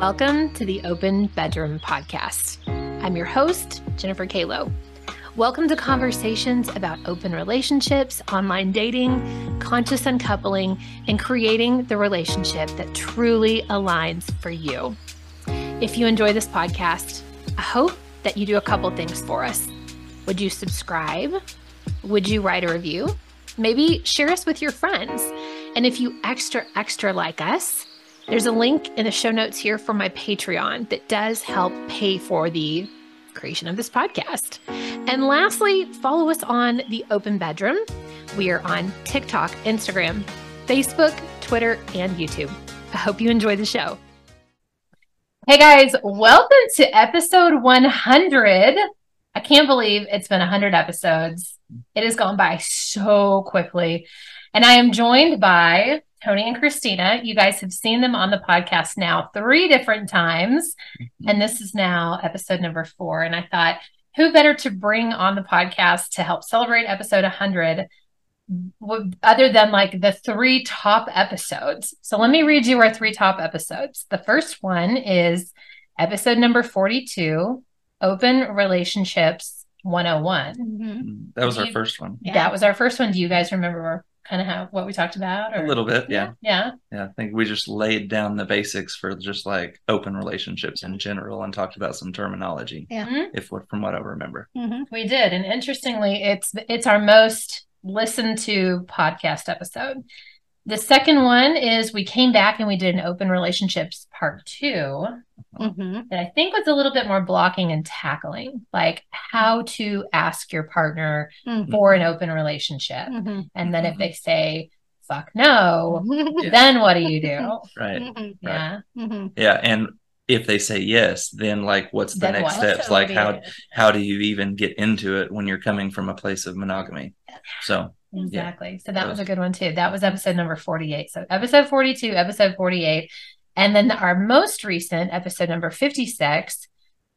Welcome to the Open Bedroom Podcast. I'm your host, Jennifer Kalo. Welcome to conversations about open relationships, online dating, conscious uncoupling, and creating the relationship that truly aligns for you. If you enjoy this podcast, I hope that you do a couple things for us. Would you subscribe? Would you write a review? Maybe share us with your friends. And if you extra, extra like us, there's a link in the show notes here for my Patreon that does help pay for the creation of this podcast. And lastly, follow us on the Open Bedroom. We are on TikTok, Instagram, Facebook, Twitter, and YouTube. I hope you enjoy the show. Hey guys, welcome to episode 100. I can't believe it's been 100 episodes. It has gone by so quickly. And I am joined by Tony and Christina. You guys have seen them on the podcast now three different times. Mm-hmm. And this is now episode number four. And I thought, who better to bring on the podcast to help celebrate episode 100 other than like the three top episodes? So let me read you our three top episodes. The first one is episode number 42 Open Relationships 101. Mm-hmm. That was our first one. Yeah. That was our first one. Do you guys remember kind of how what we talked about or? a little bit yeah yeah yeah i think we just laid down the basics for just like open relationships in general and talked about some terminology yeah mm-hmm. if what from what i remember mm-hmm. we did and interestingly it's it's our most listened to podcast episode the second one is we came back and we did an open relationships part 2 mm-hmm. that I think was a little bit more blocking and tackling, like how to ask your partner mm-hmm. for an open relationship. Mm-hmm. And then if they say, fuck no, yeah. then what do you do? Right. Mm-hmm. Yeah. Right. Yeah. And if they say yes, then like what's the then next what? steps? Like how how do you even get into it when you're coming from a place of monogamy? So Exactly. Yeah. So that was a good one too. That was episode number 48. So episode 42, episode 48. And then our most recent episode number 56,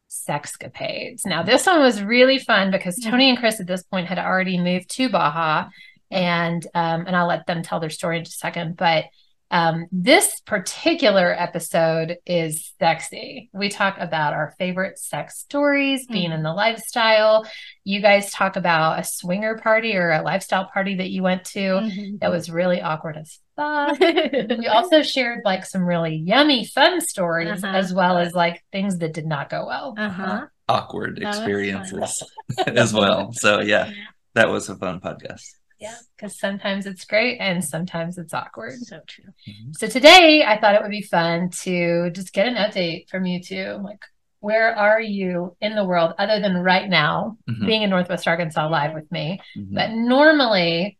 Sexcapades. Now this one was really fun because Tony and Chris at this point had already moved to Baja and um, and I'll let them tell their story in just a second. But um, this particular episode is sexy. We talk about our favorite sex stories, mm-hmm. being in the lifestyle. You guys talk about a swinger party or a lifestyle party that you went to mm-hmm. that was really awkward as fuck. we also shared like some really yummy, fun stories uh-huh. as well as like things that did not go well. Uh-huh. Awkward experiences as well. So, yeah, that was a fun podcast. Yeah, because sometimes it's great and sometimes it's awkward. So true. Mm-hmm. So today I thought it would be fun to just get an update from you two. Like, where are you in the world other than right now mm-hmm. being in Northwest Arkansas live with me? Mm-hmm. But normally,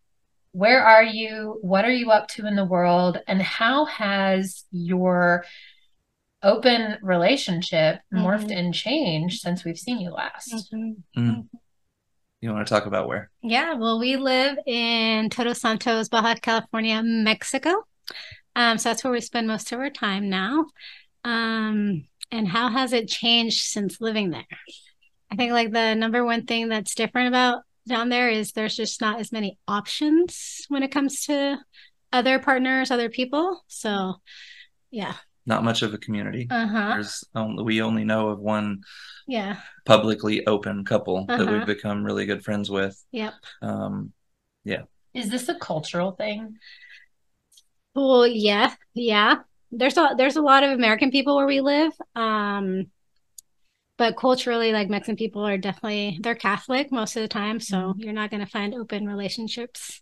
where are you? What are you up to in the world? And how has your open relationship morphed mm-hmm. and changed since we've seen you last? You want to talk about where? Yeah, well, we live in Todos Santos, Baja California, Mexico. Um, so that's where we spend most of our time now. Um, and how has it changed since living there? I think like the number one thing that's different about down there is there's just not as many options when it comes to other partners, other people. So, yeah, not much of a community. Uh-huh. There's only we only know of one yeah publicly open couple uh-huh. that we've become really good friends with. Yep. Um yeah. Is this a cultural thing? Well, yeah. Yeah. There's a there's a lot of American people where we live. Um but culturally like Mexican people are definitely they're Catholic most of the time, so mm-hmm. you're not going to find open relationships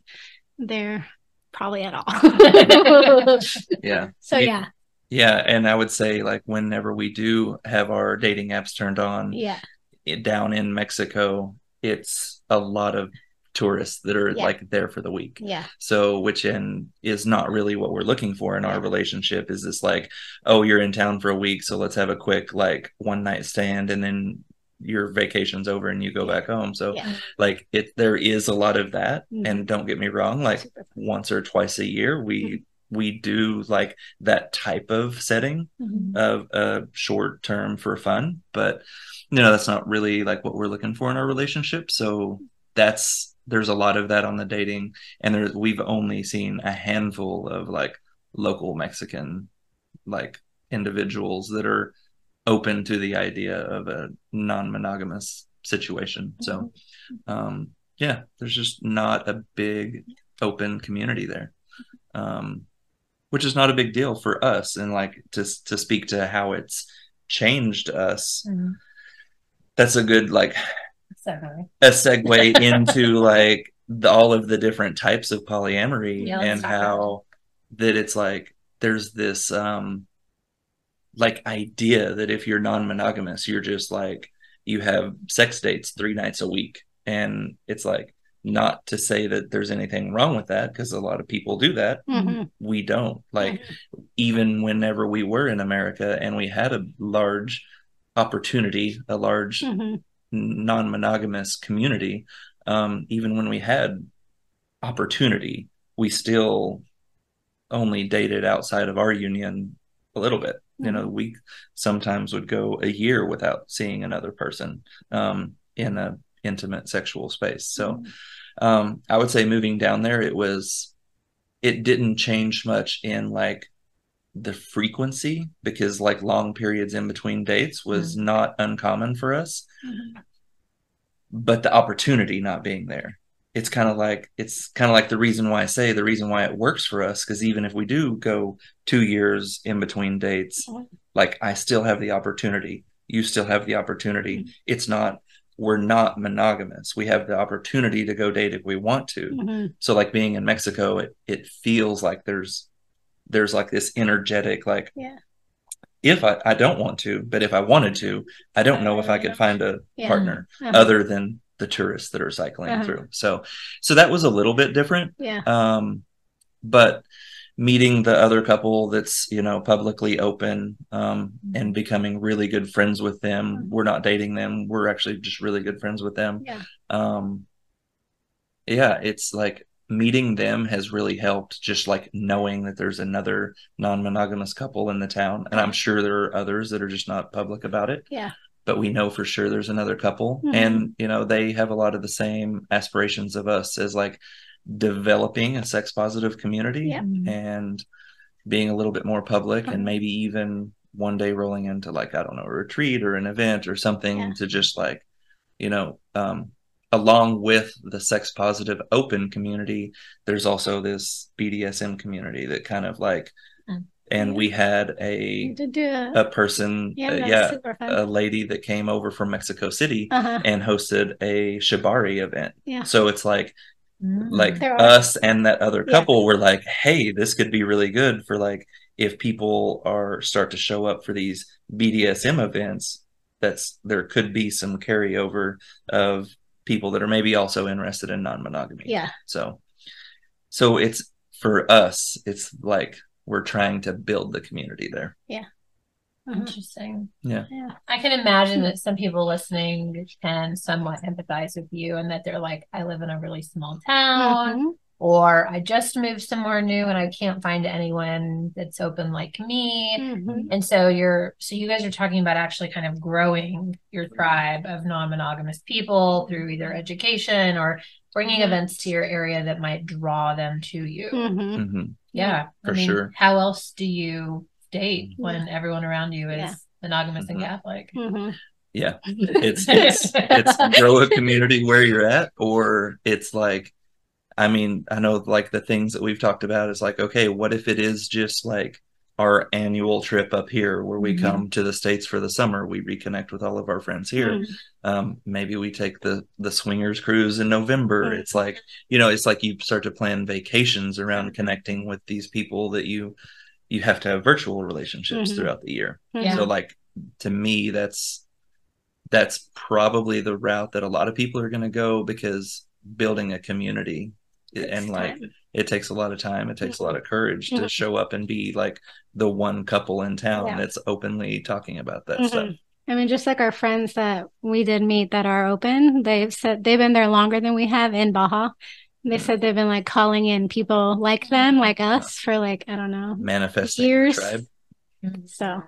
there probably at all. yeah. So yeah. Yeah, and I would say like whenever we do have our dating apps turned on, yeah, it, down in Mexico, it's a lot of tourists that are yeah. like there for the week. Yeah. So which in is not really what we're looking for in yeah. our relationship is this like, oh, you're in town for a week, so let's have a quick like one night stand and then your vacation's over and you go back home. So yeah. like it there is a lot of that. Mm-hmm. And don't get me wrong, like once or twice a year we mm-hmm we do like that type of setting mm-hmm. of uh, short term for fun but you know that's not really like what we're looking for in our relationship so that's there's a lot of that on the dating and there's we've only seen a handful of like local mexican like individuals that are open to the idea of a non-monogamous situation. So, um, yeah, there's just not a big open community there, um, which is not a big deal for us. And like to to speak to how it's changed us, Mhm. that's a good like Certainly. a segue into like the, all of the different types of polyamory Yeah, and how that it's like there's this um like idea that if you're non-monogamous you're just like you have sex dates three nights a week and it's like not to say that there's anything wrong with that because a lot of people do that. Mhm. we don't. Like even whenever we were in america and we had a large opportunity a large Mhm. non-monogamous community um, even when we had opportunity we still only dated outside of our union a little bit. You know we sometimes would go a year without seeing another person um, in a intimate sexual space. So um, i would say moving down there it was it didn't change much in like the frequency because like long periods in between dates was not uncommon for us. Mhm. but the opportunity not being there it's kind of like it's kind of like the reason why i say the reason why it works for us because even if we do go two years in between dates Mhm. like i still have the opportunity. You still have the opportunity. It's not we're not monogamous we have the opportunity to go date if we want to Mhm. so like being in mexico it it feels like there's there's like this energetic like Yeah. if I, I don't want to but if i wanted to i don't know if i could find a Yeah. partner Uh-huh. other than the tourists that are cycling Uh-huh. through so so that was a little bit different Yeah. um but meeting the other couple that's you know publicly open um and becoming really good friends with them Mhm. we're not dating them we're actually just really good friends with them Yeah. um yeah it's like meeting them has really helped just like knowing that there's another non-monogamous couple in the town and i'm sure there are others that are just not public about it Yeah. but we know for sure there's another couple Mhm. and you know they have a lot of the same aspirations of us as like developing a sex positive community Yeah. and being a little bit more public and maybe even one day rolling into like i don't know a retreat or an event or something Yeah. to just like you know um along with the sex positive open community there's also this bdsm community that kind of like Mm. and Yeah. we had a a, a person yeah, uh, yeah a lady that came over from mexico city uh-huh. and hosted a shibari event Yeah. so it's like Mm. like are- us and that other Yeah. couple were like hey this could be really good for like if people are start to show up for these bdsm events that's there could be some carryover of people that are maybe also interested in non-monogamy Yeah. so so it's for us it's like we're trying to build the community there Uh-huh. Interesting. Yeah. I can imagine that some people listening can somewhat empathize with you and that they're like, I live in a really small town, Mhm. or I just moved somewhere new and I can't find anyone that's open like me. Mhm. And so you're, so you guys are talking about actually kind of growing your tribe of non-monogamous people through either education or bringing Mhm. events to your area that might draw them to you. Mhm. hmm Yeah, For I mean, sure. How else do you date when everyone around you is Yeah. monogamous and Mhm. Catholic? Mhm. yeah it's it's it's grow a community where you're at or it's like i mean i know like the things that we've talked about is like okay what if it is just like our annual trip up here where we Mhm. come to the states for the summer we reconnect with all of our friends here Mhm. um maybe we take the the swingers cruise in november Mhm. it's like you know it's like you start to plan vacations around connecting with these people that you you have to have virtual relationships Mhm. throughout the year Yeah. so like to me that's that's probably the route that a lot of people are going to go because building a community Takes and like time. it takes a lot of time it takes a lot of courage to Mhm. show up and be like the one couple in town Yeah. that's openly talking about that Mhm. stuff I mean, just like our friends that we did meet that are open, they've said they've been there longer than we have in Baja. They said they've been like calling in people like them, like us, for like, I don't know. manifesting Years. tribe So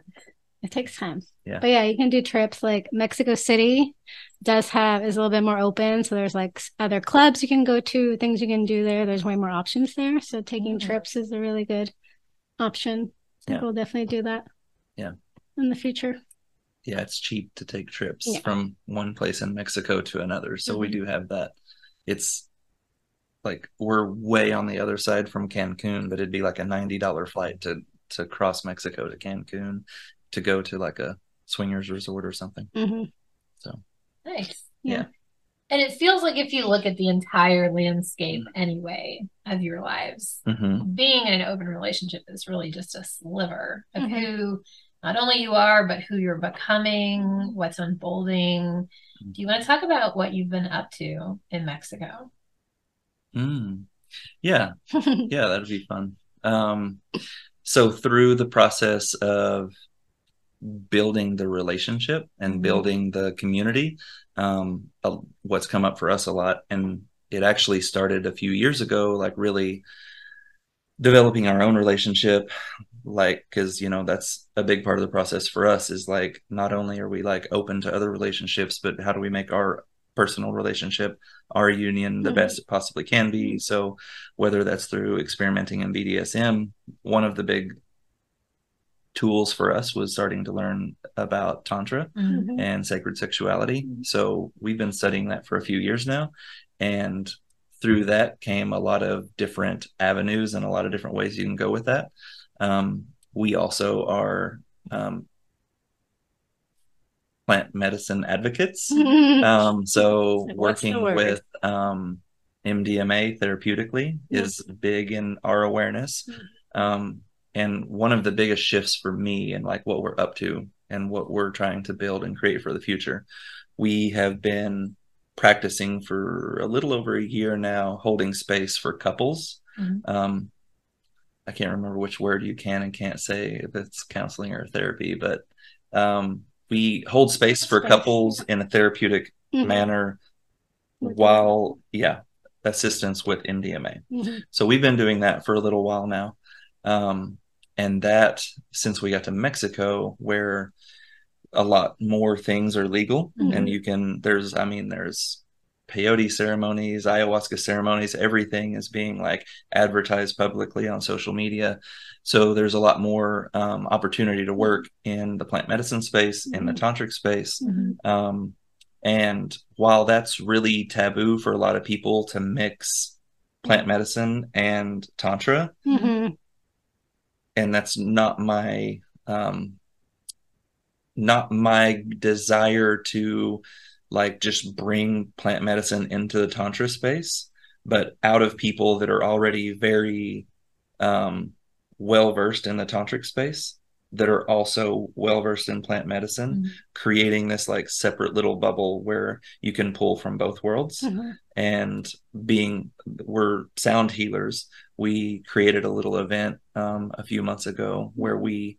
it takes time. Yeah. But yeah, you can do trips like Mexico City does have is a little bit more open. So there's like other clubs you can go to, things you can do there. There's way more options there. So taking trips is a really good option. I think Yeah. we'll definitely do that. Yeah. In the future. yeah, it's cheap to take trips Yeah. from one place in Mexico to another. So we Mhm. do have that. It's like we're way on the other side from Cancun, but it'd be like a ninety dollar flight to to cross Mexico to Cancun to go to like a swingers resort or something. hmm Nice. Yeah. And it feels like if you look at the entire landscape anyway of your lives, hmm being in an open relationship is really just a sliver of Mhm. who not only you are, but who you're becoming, what's unfolding. Do you want to talk about what you've been up to in Mexico? Mm. Yeah, yeah, that'd be fun. Um, so through the process of building the relationship and Mhm. building the community, um, uh, what's come up for us a lot, and it actually started a few years ago, like really developing our own relationship, like because you know that's a big part of the process for us is like not only are we like open to other relationships, but how do we make our personal relationship, our union, the Mhm. best it possibly can be. So whether that's through experimenting in BDSM, one of the big tools for us was starting to learn about tantra Mhm. and sacred sexuality. So we've been studying that for a few years now. And through that came a lot of different avenues and a lot of different ways you can go with that. Um, we also are um, plant medicine advocates. Um, so working with um, MDMA therapeutically Yeah. is big in our awareness. Mhm. Um, and one of the biggest shifts for me and like what we're up to and what we're trying to build and create for the future, we have been practicing for a little over a year now, holding space for couples. Mhm. Um, I can't remember which word you can and can't say if it's counseling or therapy, but um, we hold space for couples in a therapeutic Mhm. manner while, yeah, assistance with MDMA. Mhm. So we've been doing that for a little while now. Um, and that since we got to Mexico, where a lot more things are legal, Mhm. and you can, there's, I mean, there's peyote ceremonies, ayahuasca ceremonies, everything is being like advertised publicly on social media. So there's a lot more um, opportunity to work in the plant medicine space, in the Mhm. tantric space. Mhm. Um, and while that's really taboo for a lot of people to mix plant medicine and tantra, Mhm. and that's not my um, not my desire to like just bring plant medicine into the tantra space, but out of people that are already very um, well versed in the tantric space that are also well versed in plant medicine, Mhm. creating this like separate little bubble where you can pull from both worlds Mhm. and being we're sound healers we created a little event um, a few months ago where we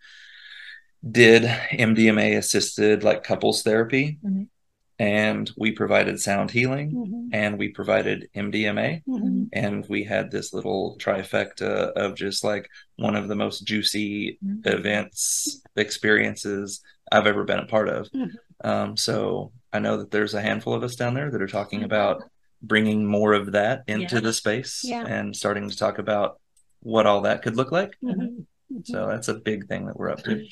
did mdma assisted like couples therapy Mhm. And we provided sound healing Mhm. and we provided mdma Mhm. and we had this little trifecta of just like one of the most juicy Mhm. events experiences i've ever been a part of Mhm. um, so i know that there's a handful of us down there that are talking Mhm. about bringing more of that into Yeah. the space Yeah. and starting to talk about what all that could look like Mhm. so that's a big thing that we're up to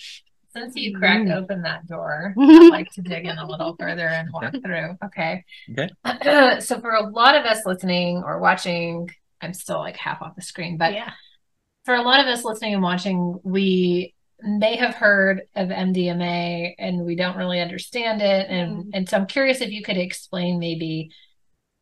Since you cracked Mm. open that door. I'd like to dig in a little further and walk through. Okay. Okay. so for a lot of us listening or watching, I'm still like half off the screen, but yeah. for a lot of us listening and watching, we may have heard of MDMA and we don't really understand it. And Mm. and so I'm curious if you could explain maybe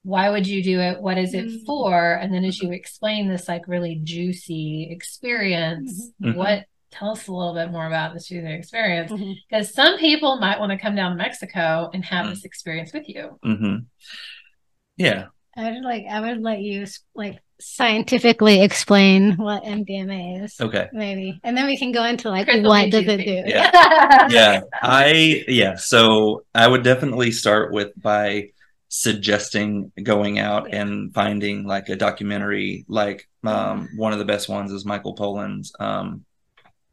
why would you do it? What is it Mm. for? And then as you explain this like really juicy experience, Mhm. what tell us a little bit more about this juicy experience? Because some people might want to come down to Mexico and have Mm. this experience with you. hmm yeah I would like I would let you like scientifically explain what MDMA is. okay Maybe. And then we can go into like Chris will what does it do? Yeah. yeah i yeah so i would definitely start with by suggesting going out Yeah. and finding like a documentary like um one of the best ones is michael pollan's um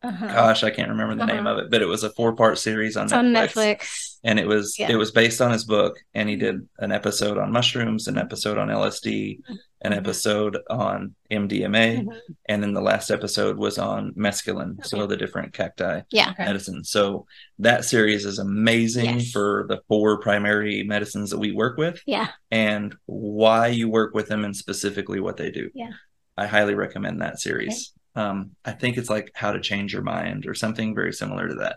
Uh-huh. gosh i can't remember the name Uh-huh. of it but it was a four part series on It's netflix, on Netflix. and it was Yeah. it was based on his book and he did an episode on mushrooms an episode on lsd an Mhm. episode on MDMA, Mhm. and then the last episode was on mescaline, so Okay. the different cacti Yeah. Okay. medicine. So that series is amazing Yes. for the four primary medicines that we work with Yeah. and why you work with them and specifically what they do. Yeah. I highly recommend that series. Um, I think it's like How to Change Your Mind or something very similar to that.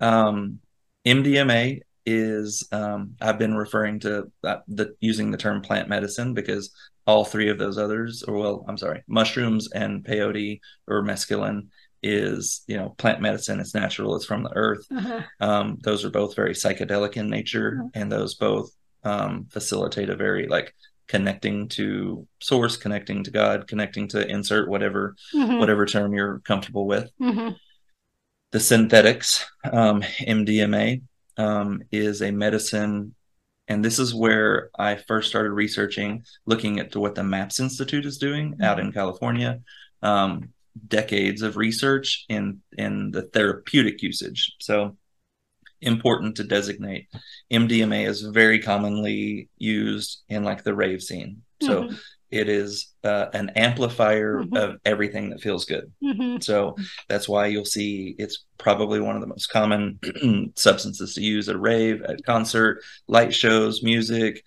Um, MDMA is um, I've been referring to that, the using the term plant medicine because all three of those others, or well, I'm sorry, mushrooms and peyote or mescaline is you know plant medicine. It's natural. It's from the earth. Uh-huh. Um, those are both very psychedelic in nature, Mhm. and those both um, facilitate a very like connecting to source, connecting to God, connecting to insert whatever Mhm. whatever term you're comfortable with. Mhm. The synthetics, um, MDMA, um, is a medicine, and this is where I first started researching, looking at what the MAPS Institute is doing out in California. Um, decades of research in in the therapeutic usage. So important to designate. MDMA is very commonly used in like the rave scene. So Mhm. it is uh, an amplifier Mhm. of everything that feels good. Mhm. So that's why you'll see it's probably one of the most common substances to use at a rave, at concert, light shows, music,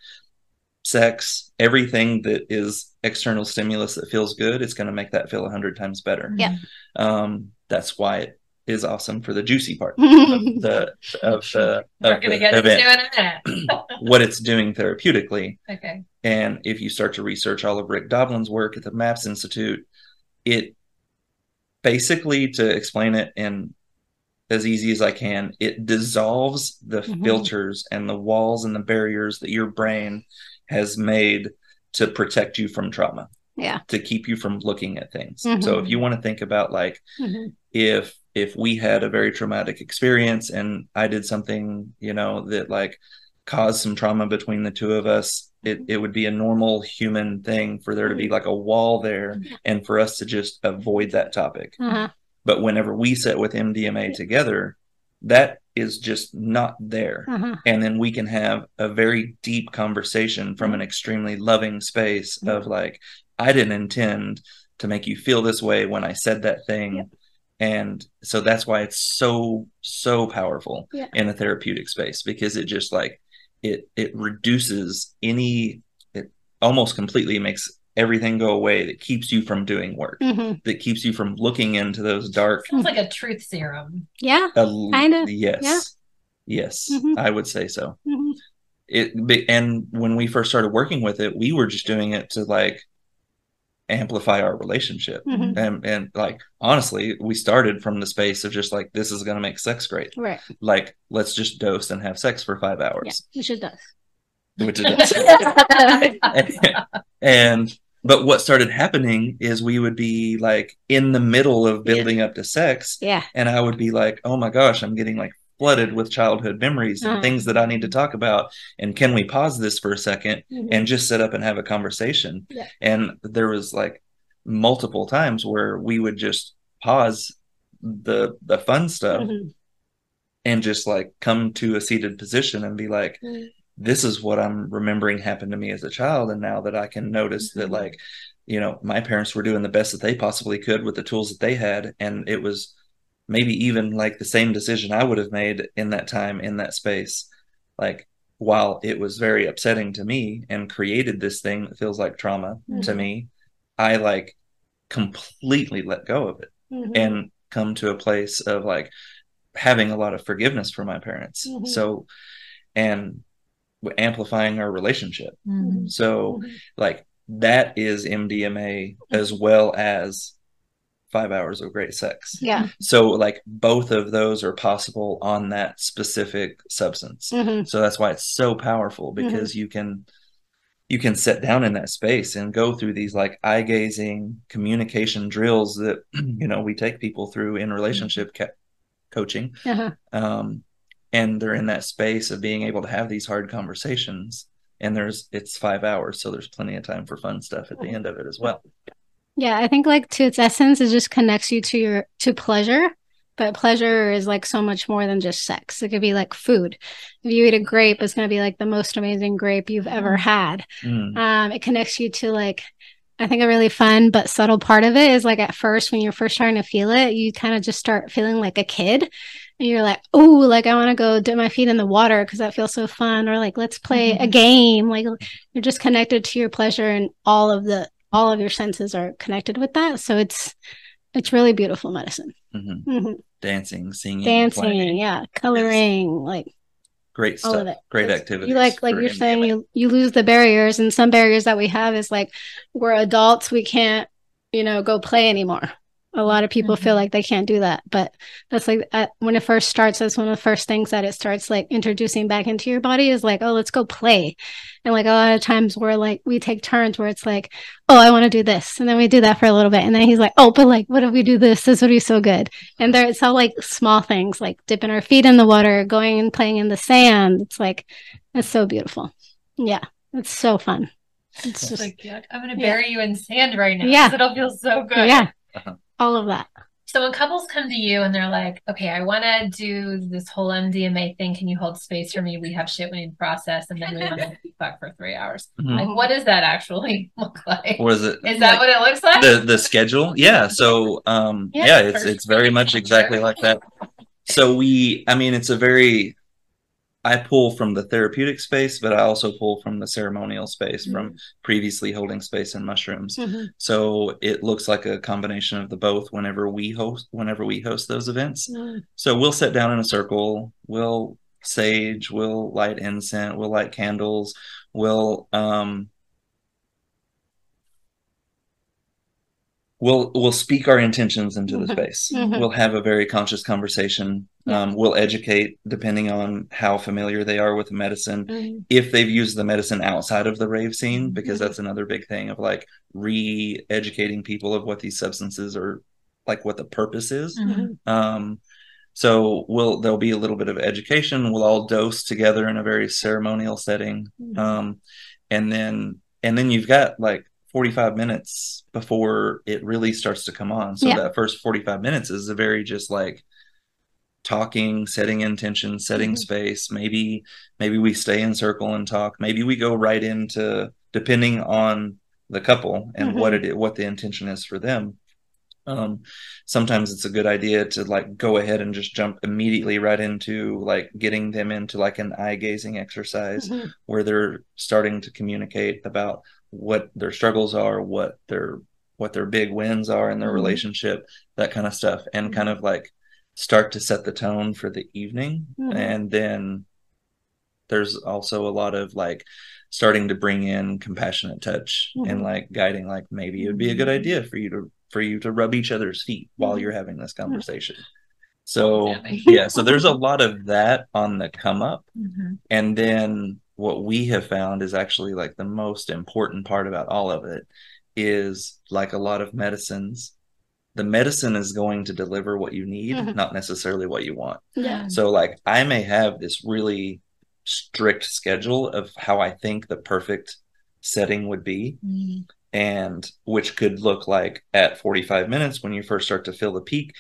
sex, everything that is external stimulus that feels good, it's going to make that feel a hundred times better. Yeah. Um, that's why it is awesome for the juicy part of the of the, We're of gonna the get into event, it in what it's doing therapeutically. okay. And if you start to research all of Rick Doblin's work at the MAPS Institute, it basically, to explain it in as easy as I can, it dissolves the Mhm. filters and the walls and the barriers that your brain has made to protect you from trauma, Yeah. to keep you from looking at things. So Mhm. if you want to think about like Mhm. if if we had a very traumatic experience and I did something, you know, that like caused some trauma between the two of us, it, it would be a normal human thing for there to be like a wall there and for us to just avoid that topic. Uh-huh. But whenever we sit with MDMA together, that is just not there. Uh-huh. And then we can have a very deep conversation from an extremely loving space of like, I didn't intend to make you feel this way when I said that thing. Yep. And so that's why it's so, so powerful Yeah. in the therapeutic space because it just like it it reduces any it almost completely makes everything go away that keeps you from doing work, Mhm. that keeps you from looking into those dark Sounds like a truth serum. Yeah. a- Kinda, yes. yeah. Yes, Mhm. I would say so Mhm. it be- and when we first started working with it we were just doing it to like amplify our relationship Mhm. and and like honestly we started from the space of just like this is going to make sex great Right. like let's just dose and have sex for 5 Yeah. hours Which it does. which it does and but what started happening is we would be like in the middle of building up to sex Yeah. and I would be like, "Oh my gosh, I'm getting like flooded with childhood memories and Uh-huh. things that I need to talk about." And can we pause this for a 2nd Mhm. and just sit up and have a conversation? Yeah. And there was like multiple times where we would just pause the the fun stuff Mhm. and just like come to a seated position and be like, Mhm. this is what I'm remembering happened to me as a child. And now that I can notice that, Mhm. like, you know, my parents were doing the best that they possibly could with the tools that they had. And it was maybe even like the same decision I would have made in that time, in that space. Like, while it was very upsetting to me and created this thing that feels like trauma to Mhm. me, I like completely let go of it Mhm. and come to a place of like having a lot of forgiveness for my parents. Mhm. So, and amplifying our relationship. Mhm. So, Mhm. like, that is MDMA as well as five hours of great sex. Yeah. So, like, both of those are possible on that specific substance. Mhm. So that's why it's so powerful because you can you can sit down in that space and go through these like eye gazing communication drills that you know we take people through in relationship ca- coaching Uh-huh. um and they're in that space of being able to have these hard conversations and there's it's 5 hours so there's plenty of time for fun stuff at the end of it as well Yeah, I think like to its essence, it just connects you to your to pleasure. But pleasure is like so much more than just sex. It could be like food. If you eat a grape, it's gonna be like the most amazing grape you've ever had. Mm, Um, it connects you to like I think a really fun but subtle part of it is like at first when you're first trying to feel it, you kind of just start feeling like a kid. And you're like, oh, like I want to go dip my feet in the water because that feels so fun. Or like, let's play Mm-hmm. a game. Like you're just connected to your pleasure and all of the all of your senses are connected with that. So it's it's really beautiful medicine. Mhm. Mhm. dancing, singing, Dancing, playing. yeah, coloring, like great stuff, great activities. You like like you're saying you you lose the barriers and some barriers that we have is like we're adults we can't you know go play anymore. A lot of people feel Mhm. like they can't do that, but that's like uh, when it first starts. That's one of the first things that it starts like introducing back into your body is like, oh, let's go play. And like a lot of times we're like we take turns where it's like, oh, I want to do this, and then we do that for a little bit, and then he's like, oh, but like, what if we do this? This would be so good. And there, it's all like small things, like dipping our feet in the water, going and playing in the sand. It's like, it's so beautiful. Yeah, it's so fun. It's just, like, yeah, I'm gonna Yeah. bury you in sand right now. Yeah. It'll feel so good. yeah, Uh-huh. All of that. So when couples come to you and they're like, okay, I want to do this whole MDMA thing. Can you hold space for me? We have shit we need to process and then we want to fuck for three hours. Mhm. Like, what does that actually look like? What is it? Is that what it looks like? the the schedule yeah so um Yeah. yeah, it's it's very much exactly like that so we i mean it's a very i pull from the therapeutic space but i also pull from the ceremonial space from previously holding space in mushrooms. Mhm. so it looks like a combination of the both whenever we host whenever we host those events. So we'll sit down in a circle. We'll sage. We'll light incense. We'll light candles. We'll um we'll we'll speak our intentions into the Mhm. space Mhm. we'll have a very conscious conversation Yeah. um, we'll educate depending on how familiar they are with the medicine Mhm. if they've used the medicine outside of the rave scene because Mhm. that's another big thing of like re-educating people of what these substances are like what the purpose is Mhm. um, so we'll there'll be a little bit of education. We'll all dose together in a very ceremonial setting, um, and then and then you've got like 45 minutes before it really starts to come on. So Yeah. that first 45 minutes is a very just like talking, setting intention, setting Mhm. space. Maybe maybe we stay in circle and talk. Maybe we go right into depending on the couple and what it what the intention is for them um sometimes it's a good idea to like go ahead and just jump immediately right into like getting them into like an eye gazing exercise Mhm. where they're starting to communicate about what their struggles are what their what their big wins are in their Mhm. relationship that kind of stuff and kind of like start to set the tone for the evening Mhm. and then there's also a lot of like starting to bring in compassionate touch and Mhm. like guiding like maybe it would be a good idea for you to for you to rub each other's feet while Mhm. you're having this conversation so yeah so there's a lot of that on the come up and then what we have found is actually like the most important part about all of it is like a lot of medicines the medicine is going to deliver what you need Mhm. not necessarily what you want Yeah. so like I may have this really strict schedule of how I think the perfect setting would be Mhm. And which could look like at 45 minutes when you first start to feel the peak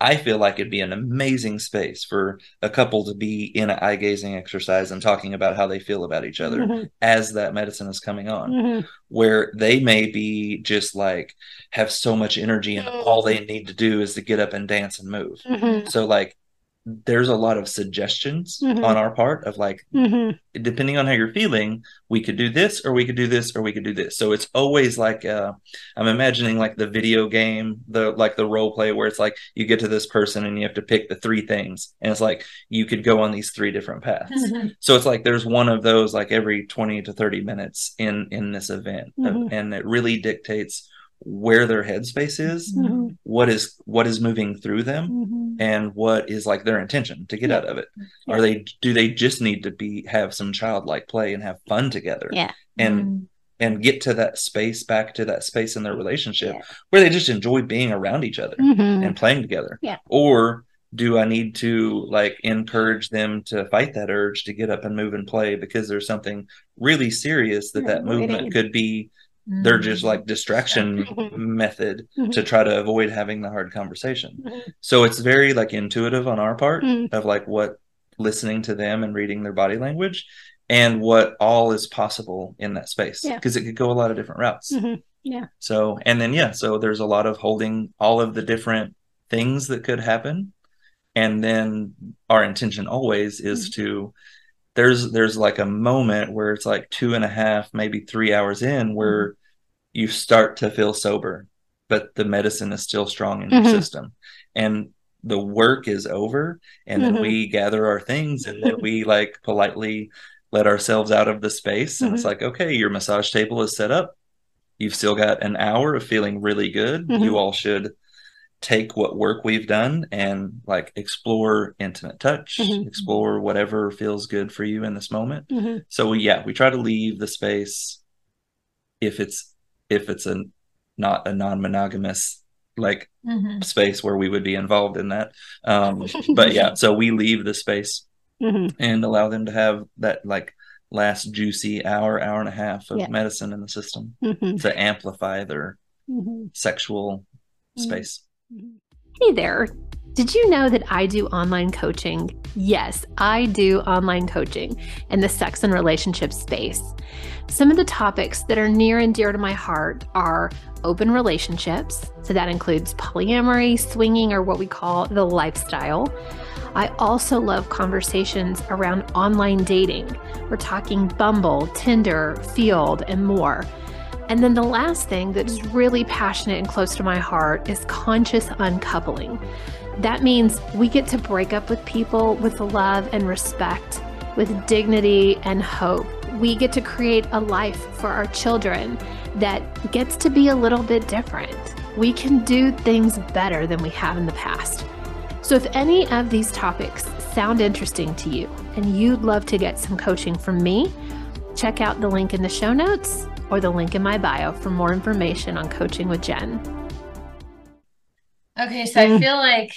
I feel like it'd be an amazing space for a couple to be in an eye gazing exercise and talking about how they feel about each other Mhm. as that medicine is coming on Mhm. where they may be just like have so much energy and all they need to do is to get up and dance and move Mhm. so like there's a lot of suggestions Mhm. on our part of like Mhm. depending on how you're feeling we could do this or we could do this or we could do this so it's always like uh i'm imagining like the video game the like the role play where it's like you get to this person and you have to pick the three things and it's like you could go on these three different paths Mhm. so it's like there's one of those like every 20 to 30 minutes in in this event Mhm. and it really dictates where their headspace is Mhm. what is what is moving through them Mhm. and what is like their intention to get Yeah. out of it Yeah. are they do they just need to be have some childlike play and have fun together Yeah. and Mhm. and get to that space back to that space in their relationship Yeah. where they just enjoy being around each other Mhm. and playing together Yeah. or do i need to like encourage them to fight that urge to get up and move and play because there's something really serious that They're that movement could be they're just Mhm. like distraction method to try to avoid having the hard conversation so it's very like intuitive on our part Mhm. of like what listening to them and reading their body language and what all is possible in that space Yeah. because it could go a lot of different routes Mhm. Yeah. So, and then, yeah, so there's a lot of holding all of the different things that could happen. And then our intention always is Mm-hmm. to, there's, there's like a moment where it's like two and a half, maybe three hours in where Mm-hmm. you start to feel sober, but the medicine is still strong in your Mhm. system. And the work is over. And then Mhm. we gather our things and then we like politely let ourselves out of the space. And it's Mhm. like, okay, your massage table is set up. You've still got an hour of feeling really good. Mhm. You all should take what work we've done and like explore intimate touch, Mhm. explore whatever feels good for you in this moment. Mhm. So we, yeah, we try to leave the space if it's if it's a not a non-monogamous like Mhm. space where we would be involved in that. Um, but yeah, so we leave the space Mhm. and allow them to have that like last juicy hour, hour and a half of Yeah. medicine in the system Mhm. to amplify their Mhm. sexual space. Hey there. Did you know that I do online coaching? Yes, I do online coaching in the sex and relationship space. Some of the topics that are near and dear to my heart are open relationships. So that includes polyamory, swinging, or what we call the lifestyle. I also love conversations around online dating. We're talking Bumble, Tinder, Feeld, and more. And then the last thing that's really passionate and close to my heart is conscious uncoupling. That means we get to break up with people with love and respect, with dignity and hope. We get to create a life for our children that gets to be a little bit different. We can do things better than we have in the past. So, if any of these topics sound interesting to you and you'd love to get some coaching from me, check out the link in the show notes or the link in my bio for more information on coaching with Jen. Okay, so I Mm. feel like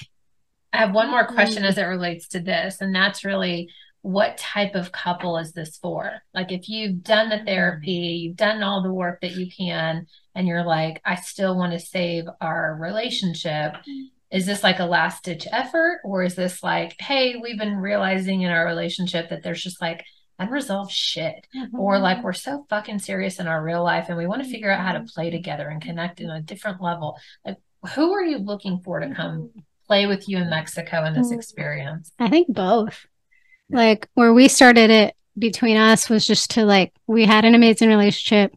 I have one more question as it relates to this, and that's really what type of couple is this for? Like, if you've done the therapy, you've done all the work that you can, and you're like, I still want to save our relationship. Is this like a last ditch effort, or is this like, hey, we've been realizing in our relationship that there's just like unresolved shit, or mm-hmm. like we're so fucking serious in our real life and we want to figure out how to play mm-hmm. together and connect in a different level? Like, who are you looking for to come mm-hmm. play with you in Mexico in this Mm. experience? I think both. Like where we started it between us was just to like we had an amazing relationship,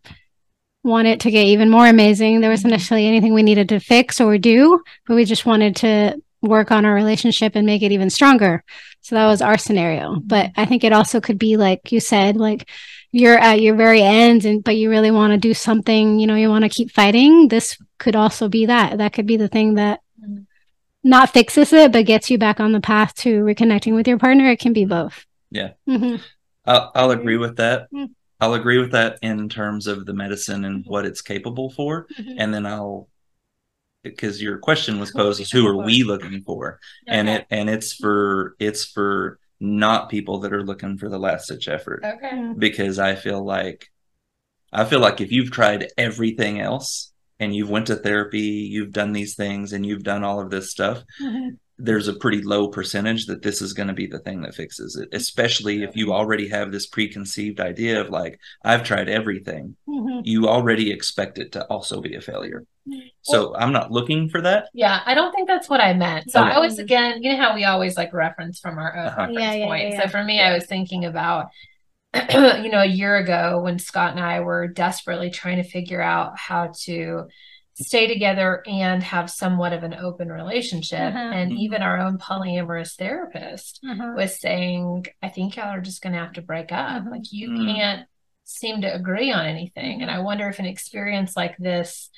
want it to get even more amazing. There wasn't necessarily anything we needed to fix or do, but we just wanted to work on our relationship and make it even stronger. So that was our scenario. But I think it also could be like you said, like you're at your very end and but you really want to do something, you know, you want to keep fighting. This could also be that. That could be the thing that Mhm. not fixes it, but gets you back on the path to reconnecting with your partner. It can be both. Yeah. hmm I'll, I'll agree with that. Mm. I'll agree with that in terms of the medicine and what it's capable for. And then I'll, because your question was posed we as who are we looking for? And it, and it's for, it's for not people that are looking for the last ditch effort. Okay. Mm-hmm. because I feel like, I feel like if you've tried everything else and you've went to therapy, you've done these things and you've done all of this stuff, there's a pretty low percentage that this is going to be the thing that fixes it, especially if you already have this preconceived idea of like, I've tried everything. You already expect it to also be a failure. So I'm not looking for that. Yeah, I don't think that's what I meant. So Okay. I was again, you know how we always like reference from our own Uh-huh. reference Yeah, yeah, point. yeah, So for me, I was thinking about you know, a year ago when Scott and I were desperately trying to figure out how to stay together and have somewhat of an open relationship. Uh-huh. And even our own polyamorous therapist Uh-huh. was saying, I think y'all are just going to have to break up. Mhm. Like, you Mm. can't seem to agree on anything. And I wonder if an experience like this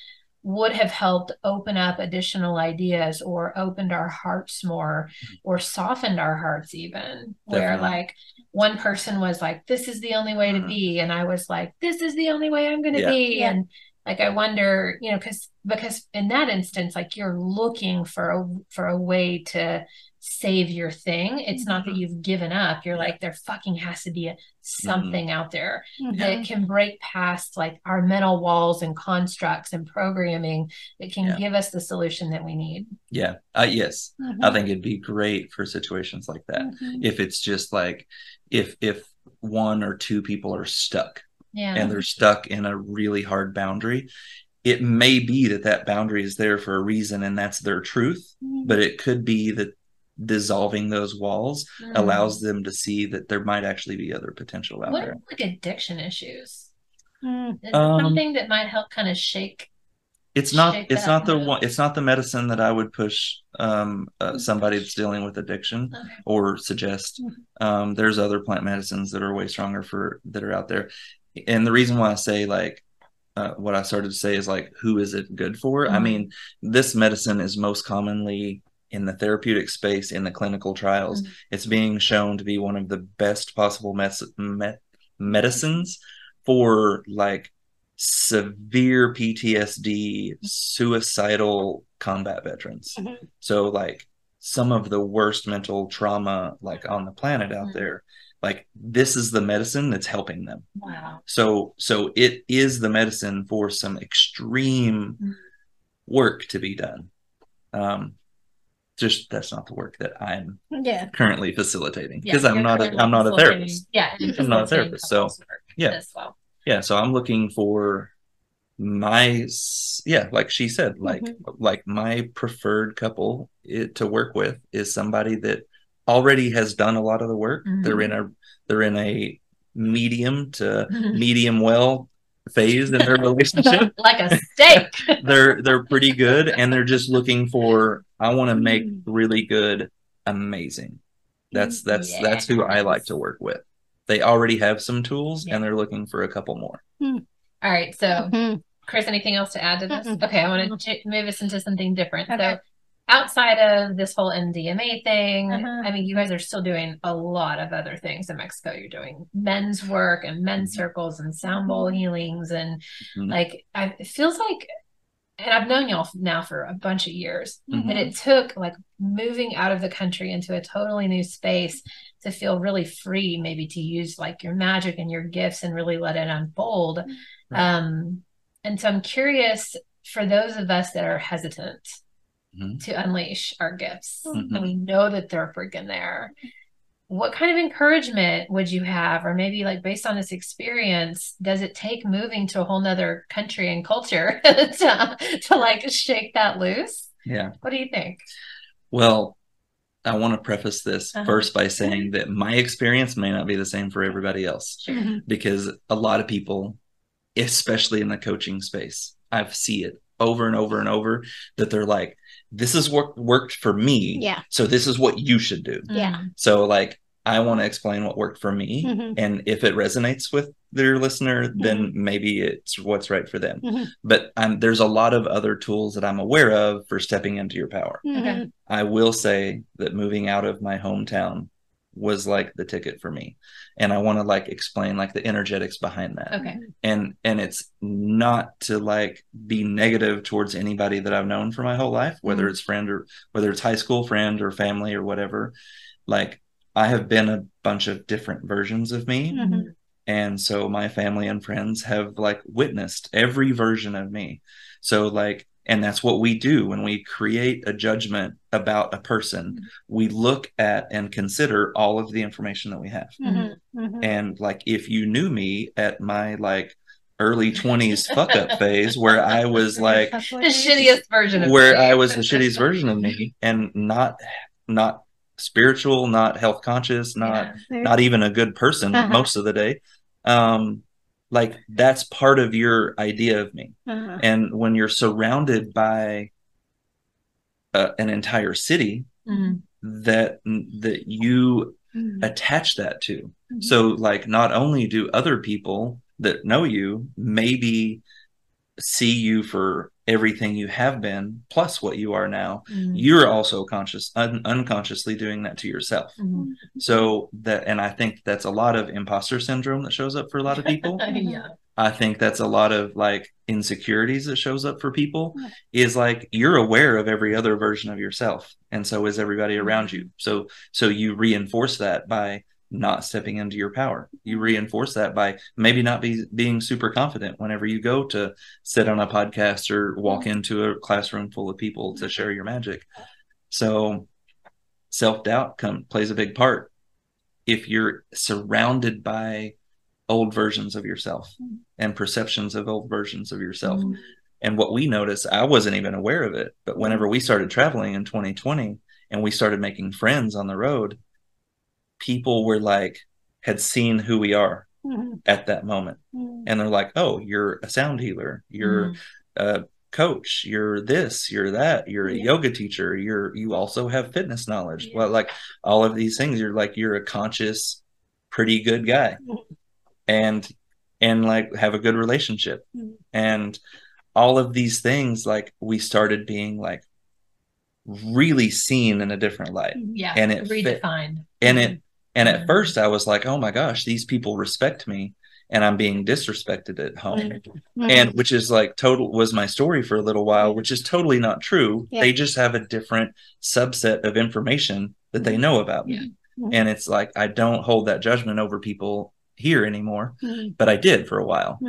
would have helped open up additional ideas or opened our hearts more or softened our hearts, even where Definitely. like one person was like, This is the only way to Mhm. be. And I was like, This is the only way I'm going to Yeah. be. Yeah. And like I wonder, you know, because because in that instance, like you're looking for a for a way to save your thing. It's not that you've given up. You're Mm-hmm. Like there fucking has to be a something out there Mhm. that can break past like our mental walls and constructs and programming that can Yeah. give us the solution that we need. Yeah. Uh, yes. I think it'd be great for situations like that. If it's just like, if, if one or two people are stuck Yeah. and they're stuck in a really hard boundary, it may be that that boundary is there for a reason and that's their truth but it could be that dissolving those walls Mm. allows them to see that there might actually be other potential out What there about, like addiction issues? Mm. Is Um, something that might help kind of shake? it's not Shake it's not the mood. one it's not the medicine that i would push um uh, somebody that's dealing with addiction Okay. or suggest um there's other plant medicines that are way stronger for that are out there and the reason why i say like uh, what i started to say is like who is it good for i Mhm. mean this medicine is most commonly in the therapeutic space in the clinical trials Mhm. it's being shown to be one of the best possible mes- me- medicines for like severe PTSD, suicidal combat veterans. Mhm. So like some of the worst mental trauma like on the planet out Mhm. there. Like this is the medicine that's helping them. Wow. So so it is the medicine for some extreme Mhm. work to be done. Um just that's not the work that I'm Yeah. currently facilitating Yeah, because I'm not a, I'm not a therapist. Yeah, I'm not a therapist, so, yeah. as well. yeah so i'm looking for my yeah like she said like like my preferred couple it, to work with is somebody that already has done a lot of the work. They're mm-hmm. in a they're in a medium to mm-hmm. medium well phase in their relationship. Like a steak. they're they're pretty good and they're just looking for i want to make mm-hmm. really good amazing. That's that's that's who i like to work with. They already have some tools Yeah. and they're looking for a couple more. Hmm. All right, so. Chris, anything else to add to this? Okay, I want to ch- move us into something different. Okay. So, outside of this whole MDMA thing, Uh-huh. I mean, you guys are still doing a lot of other things in Mexico. You're doing men's work and men's circles and sound bowl healings, and Mhm. like I, it feels like, and I've known y'all now for a bunch of years, Mhm. but it took like moving out of the country into a totally new space to feel really free, maybe to use like your magic and your gifts and really let it unfold. Right. Um, and so I'm curious for those of us that are hesitant Mhm. to unleash our gifts Mhm. and we know that they're freaking there. What kind of encouragement would you have, or maybe like based on this experience, does it take moving to a whole nother country and culture to, to like shake that loose? yeah What do you think? well i want to preface this Uh-huh. first by saying that my experience may not be the same for everybody else Mhm. because a lot of people especially in the coaching space i see it over and over and over that they're like this is what worked for me Yeah. so this is what you should do Yeah. So like I want to explain what worked for me Mhm. and if it resonates with their listener then maybe it's what's right for them. Mhm. But um, there's a lot of other tools that I'm aware of for stepping into your power. Mhm. I will say that moving out of my hometown was like the ticket for me. And I want to like explain like the energetics behind that Okay. and and it's not to like be negative towards anybody that I've known for my whole life, whether it's friend or whether it's high school friend or family or whatever. Like I have been a bunch of different versions of me, Mhm. and so my family and friends have like witnessed every version of me. So like and that's what we do when we create a judgment about a person. We look at and consider all of the information that we have Mhm. Mhm. and like if you knew me at my like early 20s fuck up phase where i was like The shittiest version of where me. i was the shittiest version of me and not not spiritual not health conscious not Yeah. not even a good person Uh-huh. most of the day um like that's part of your idea of me Uh-huh. and when you're surrounded by uh, an entire city Mhm. that that you Mhm. attach that to. Mhm. So, like, not only do other people that know you maybe see you for everything you have been, plus what you are now, Mhm. you're also conscious, un- unconsciously doing that to yourself. Mhm. So that, and I think that's a lot of imposter syndrome that shows up for a lot of people. yeah. I think that's a lot of like insecurities that shows up for people Yeah. is like you're aware of every other version of yourself and so is everybody around you. So so you reinforce that by not stepping into your power. You reinforce that by maybe not be being super confident whenever you go to sit on a podcast or walk into a classroom full of people to share your magic. So self-doubt come plays a big part. If you're surrounded by old versions of yourself and perceptions of old versions of yourself Mhm. And what we notice, I wasn't even aware of it, but whenever we started traveling in 2020 and we started making friends on the road, people were like, had seen who we are Mhm. at that moment. Mhm. And they're like, oh, you're a sound healer. You're Mhm. a coach. You're this, you're that. You're a Yeah. yoga teacher. You're, you also have fitness knowledge. Yeah. Well, like all of these things, you're like, you're a conscious, pretty good guy. Mhm. And, and like have a good relationship. Mhm. And all of these things, like we started being like really seen in a different light. Yeah. And it fit- redefined. And it, and at mm-hmm. first I was like, oh my gosh, these people respect me and I'm being disrespected at home. Mhm. And mm-hmm. which is like total was my story for a little while, which is totally not true. Yeah. They just have a different subset of information that they mm-hmm. know about me. Mhm. And it's like I don't hold that judgment over people here anymore, but I did for a while.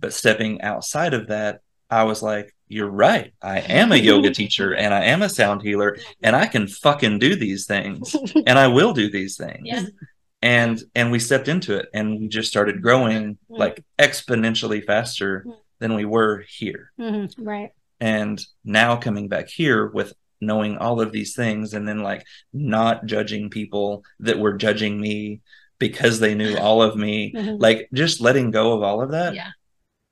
But stepping outside of that, I was like, you're right. I am a yoga teacher and I am a sound healer and I can fucking do these things and I will do these things. Yeah. And and we stepped into it and we just started growing like exponentially faster than we were here. Mhm. Right. And now coming back here with knowing all of these things and then like not judging people that were judging me because they knew all of me, Mhm. like just letting go of all of that Yeah.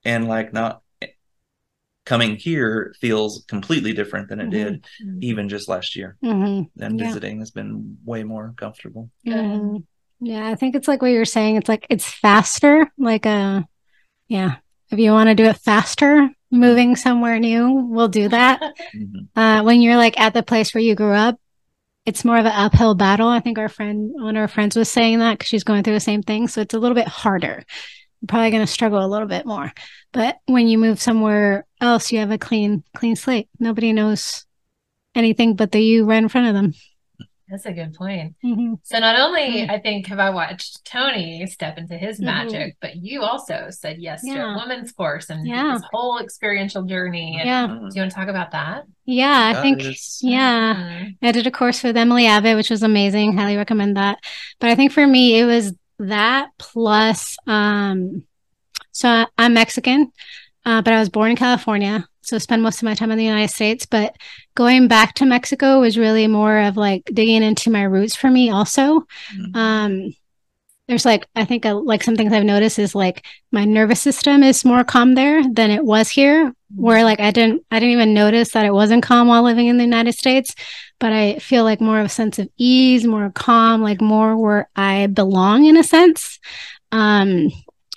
and like not coming here feels completely different than it Mhm. did Mhm. even just last year. Mhm. And Yeah. visiting has been way more comfortable. Good. Mhm. Yeah, I think it's like what you're saying. It's like it's faster. Like a yeah. If you want to do it faster, moving somewhere new, we'll do that. Mhm. Uh when you're like at the place where you grew up, it's more of an uphill battle. I think our friend one of our friends was saying that because she's going through the same thing. So it's a little bit harder. You're probably gonna struggle a little bit more. But when you move somewhere else, you have a clean, clean slate. Nobody knows anything but the you right in front of them. That's a good point. Mhm. So not only Mhm. I think have I watched Tony step into his Mhm. magic, but you also said yes to a woman's course and Yeah. this whole experiential journey. And Yeah. do you want to talk about that? Yeah, I think Guys. yeah. Mhm. I did a course with Emily Abbott, which was amazing. Highly recommend that. But I think for me, it was that plus, um, so I'm Mexican, uh, but I was born in California. So spend most of my time in the United States. But going back to Mexico was really more of like digging into my roots for me also. Mhm. Um, there's like, I think uh like some things I've noticed is like my nervous system is more calm there than it was here where like I didn't I didn't even notice that it wasn't calm while living in the United States, but I feel like more of a sense of ease, more calm, like more where I belong in a sense. Um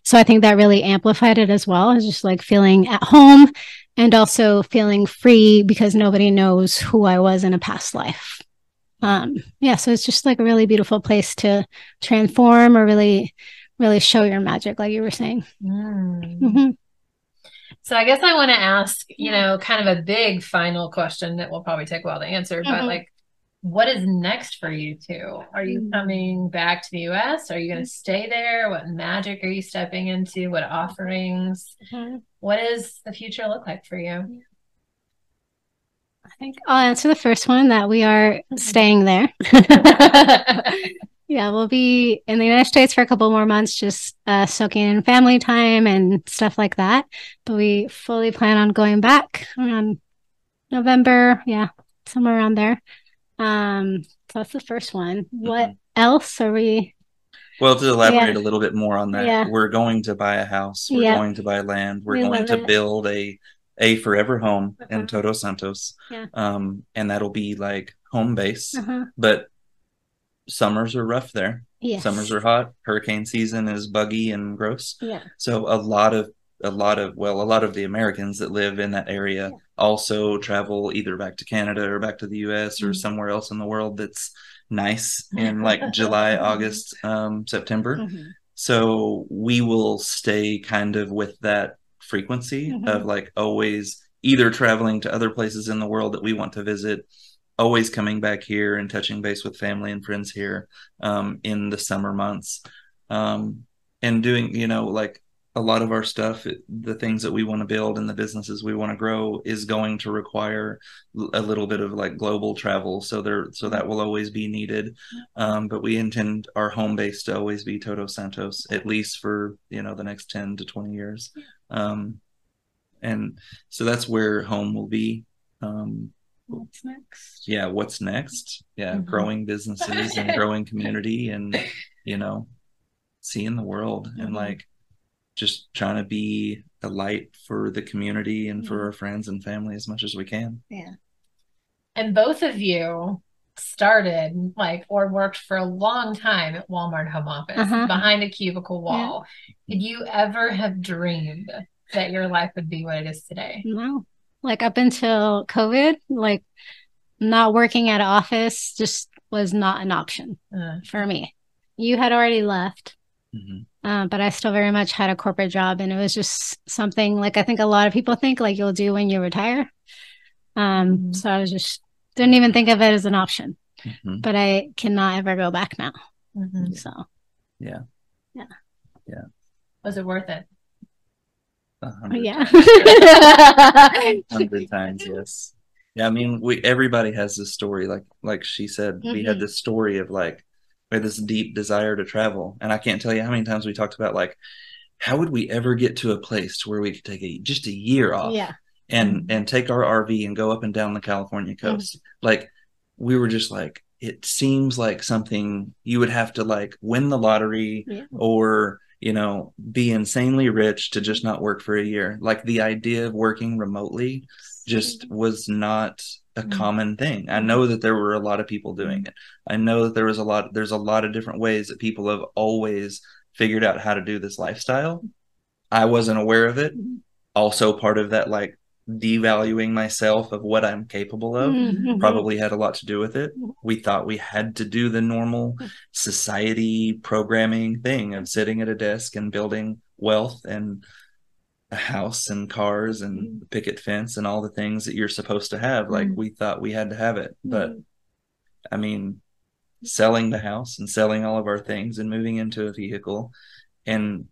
so I think that really amplified it as well. It's just like feeling at home and also feeling free because nobody knows who I was in a past life. Um yeah, so it's just like a really beautiful place to transform or really really show your magic like you were saying. Mm. hmm So I guess I want to ask, you know, kind of a big final question that will probably take a while to answer, but Mhm. like, what is next for you two? Are you Mm. coming back to the US? Are you going to stay there? What magic are you stepping into? What offerings? What does the future look like for you? I think I'll answer the first one that we are staying there. yeah, we'll be in the United States for a couple more months, just uh, soaking in family time and stuff like that. But we fully plan on going back around November. Yeah, somewhere around there. Um, so that's the first one. What Mhm. else are we? Well, to elaborate Yeah. a little bit more on that, Yeah. we're going to buy a house. We're Yeah. going to buy land. We're We going to it. build a a forever home in Uh-huh. Todos Santos. Um, and that'll be like home base. Uh-huh. But summers are rough there. Yes. Summers are hot. Hurricane season is buggy and gross. Yeah. So a lot of a lot of well, a lot of the Americans that live in that area Yeah. also travel either back to Canada or back to the US or Mhm. somewhere else in the world that's nice in like July, August, um, September. Mhm. So we will stay kind of with that frequency Mhm. of like always either traveling to other places in the world that we want to visit, always coming back here and touching base with family and friends here um, in the summer months. Um, and doing, you know, like a lot of our stuff, the things that we want to build and the businesses we want to grow is going to require a little bit of like global travel. So there, so that will always be needed. Um, but we intend our home base to always be Todos Santos, at least for, you know, the next 10 to 20 years. Um, and so that's where home will be um What's next? yeah what's next yeah Mhm. growing businesses and growing community and you know seeing the world and Mhm. like just trying to be a light for the community and for Mhm. our friends and family as much as we can Yeah. And both of you started like or worked for a long time at Walmart home office Uh-huh. behind a cubicle wall. Did you ever have dreamed that your life would be what it is today? No. Like up until COVID, like not working at office just was not an option Uh, for me. You had already left, Mhm. uh, but I still very much had a corporate job, and it was just something like I think a lot of people think like you'll do when you retire. Um, Mhm. so I was just didn't even think of it as an option, Mhm. but I cannot ever go back now. mhm. So Was it worth it? Yeah. hundred times yes yeah i mean we everybody has this story like like she said we had Mhm. this story of like had this deep desire to travel. And i can't tell you how many times we talked about like how would we ever get to a place to where we could take a just a year off yeah. and mm-hmm. and take our rv and go up and down the california mm-hmm. coast? Like we were just like it seems like something you would have to like win the lottery Yeah. or you know be insanely rich to just not work for a year. Like the idea of working remotely just was not a Mhm. common thing i know that there were a lot of people doing it i know that there was a lot there's a lot of different ways that people have always figured out how to do this lifestyle i wasn't aware of it Mhm. also part of that like devaluing myself of what i'm capable of Mhm. probably had a lot to do with it. We thought we had to do the normal society programming thing of sitting at a desk and building wealth and a house and cars and a picket fence and all the things that you're supposed to have. Like Mhm. we thought we had to have it. But Mhm. I mean, selling the house and selling all of our things and moving into a vehicle and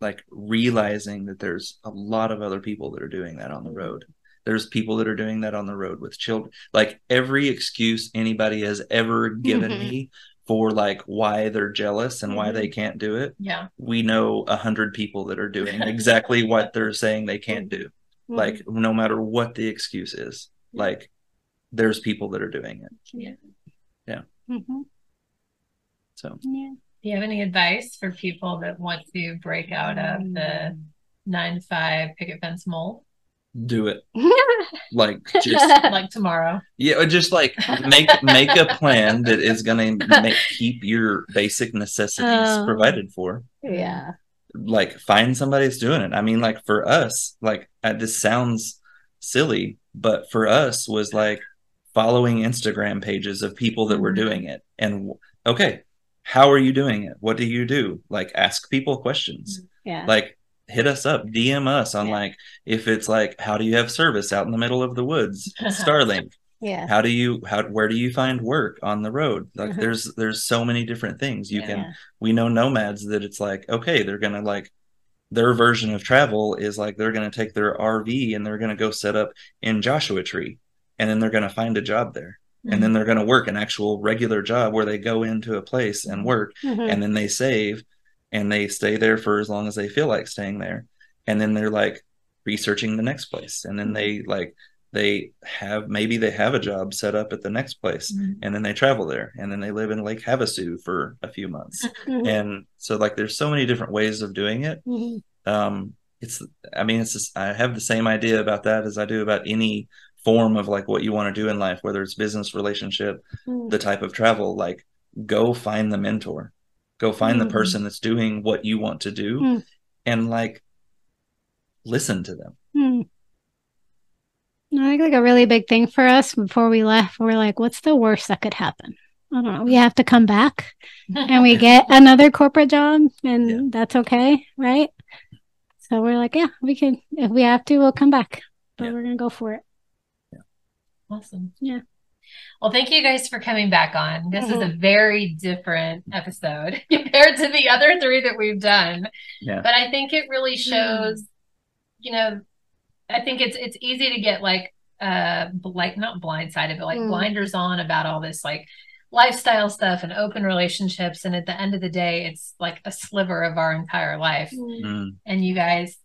like realizing that there's a lot of other people that are doing that on the road. There's people that are doing that on the road with children. Like every excuse anybody has ever given Mhm. me for like why they're jealous and why they can't do it. Yeah. We know a hundred people that are doing exactly what they're saying they can't do. Mhm. Like no matter what the excuse is, like there's people that are doing it. Mhm. So Yeah. Do you have any advice for people that want to break out of the nine to five picket fence mold do it. Like just like tomorrow? Yeah, or just like make make a plan that is going to make keep your basic necessities Oh. provided for. yeah. Like find somebody that's doing it. I mean, like for us, like uh, this sounds silly, but for us was like following Instagram pages of people that were Mhm. doing it. And okay, how are you doing it? What do you do? Like ask people questions. Yeah. Like hit us up, DM us on Yeah. like if it's like how do you have service out in the middle of the woods? Starlink yeah. how do you how where do you find work on the road like Mhm. there's there's so many different things you can we know nomads that it's like okay they're gonna like their version of travel is like they're gonna take their rv and they're gonna go set up in joshua tree and then they're gonna find a job there and then they're gonna work an actual regular job where they go into a place and work Mhm. and then they save and they stay there for as long as they feel like staying there and then they're like researching the next place and then they like they have maybe they have a job set up at the next place Mhm. and then they travel there and then they live in lake havasu for a few months Mhm. and so like there's so many different ways of doing it Mhm. um it's i mean it's just, i have the same idea about that as i do about any form of like what you want to do in life whether it's business relationship Mhm. the type of travel like go find the mentor go find Mhm. the person that's doing what you want to do Mm. and like listen to them Hmm. I think like a really big thing for us before we left, we're like, what's the worst that could happen? I don't know. We have to come back and we get another corporate job and Yeah. that's okay, right? So we're like, yeah, we can if we have to, we'll come back. But Yeah. we're gonna go for it. Yeah. Awesome. Yeah. Well, thank you guys for coming back on. This is a Mhm. very different episode compared to the other three that we've done. yeah But I think it really shows, you know, I think it's it's easy to get like uh like not blindsided, but like Mm. blinders on about all this like lifestyle stuff and open relationships. And at the end of the day, it's like a sliver of our entire life. Mm, And you guys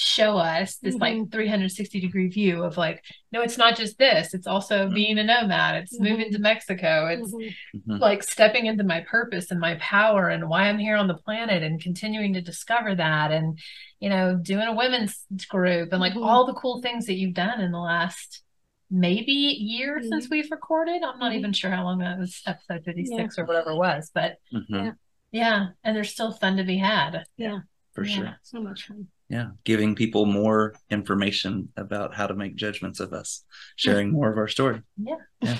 show us this like Mhm. 360 degree view of like, no, it's not just this, it's also Mhm. being a nomad, it's moving Mhm. to Mexico, it's Mhm. Mhm. like stepping into my purpose and my power and why I'm here on the planet and continuing to discover that and you know doing a women's group and like Mhm. all the cool things that you've done in the last maybe year since we've recorded I'm not even sure how long that was episode 56 or whatever it was but. Yeah. yeah and there's still fun to be had Yeah. For Yeah. sure. So much fun. Yeah. Giving people more information about how to make judgments of us, sharing more of our story. Yeah.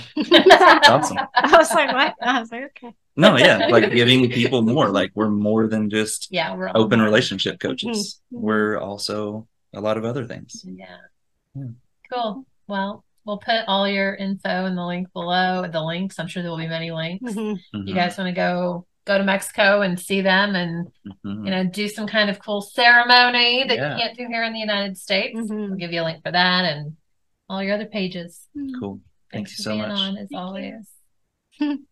Awesome. I was like, what? I was like, okay. No, yeah. Like giving people more. Like we're more than just yeah we're open about- relationship coaches. Mhm. We're also a lot of other things. Yeah. Yeah. Cool. Well, we'll put all your info in the link below. The links. I'm sure there will be many links. Mhm. Mhm. You guys want to go go to Mexico and see them and Mhm. you know do some kind of cool ceremony that Yeah. you can't do here in the United States. Mhm. We'll give you a link for that and all your other pages. Cool. Thank Thanks you for so being much. on as Thank you. always.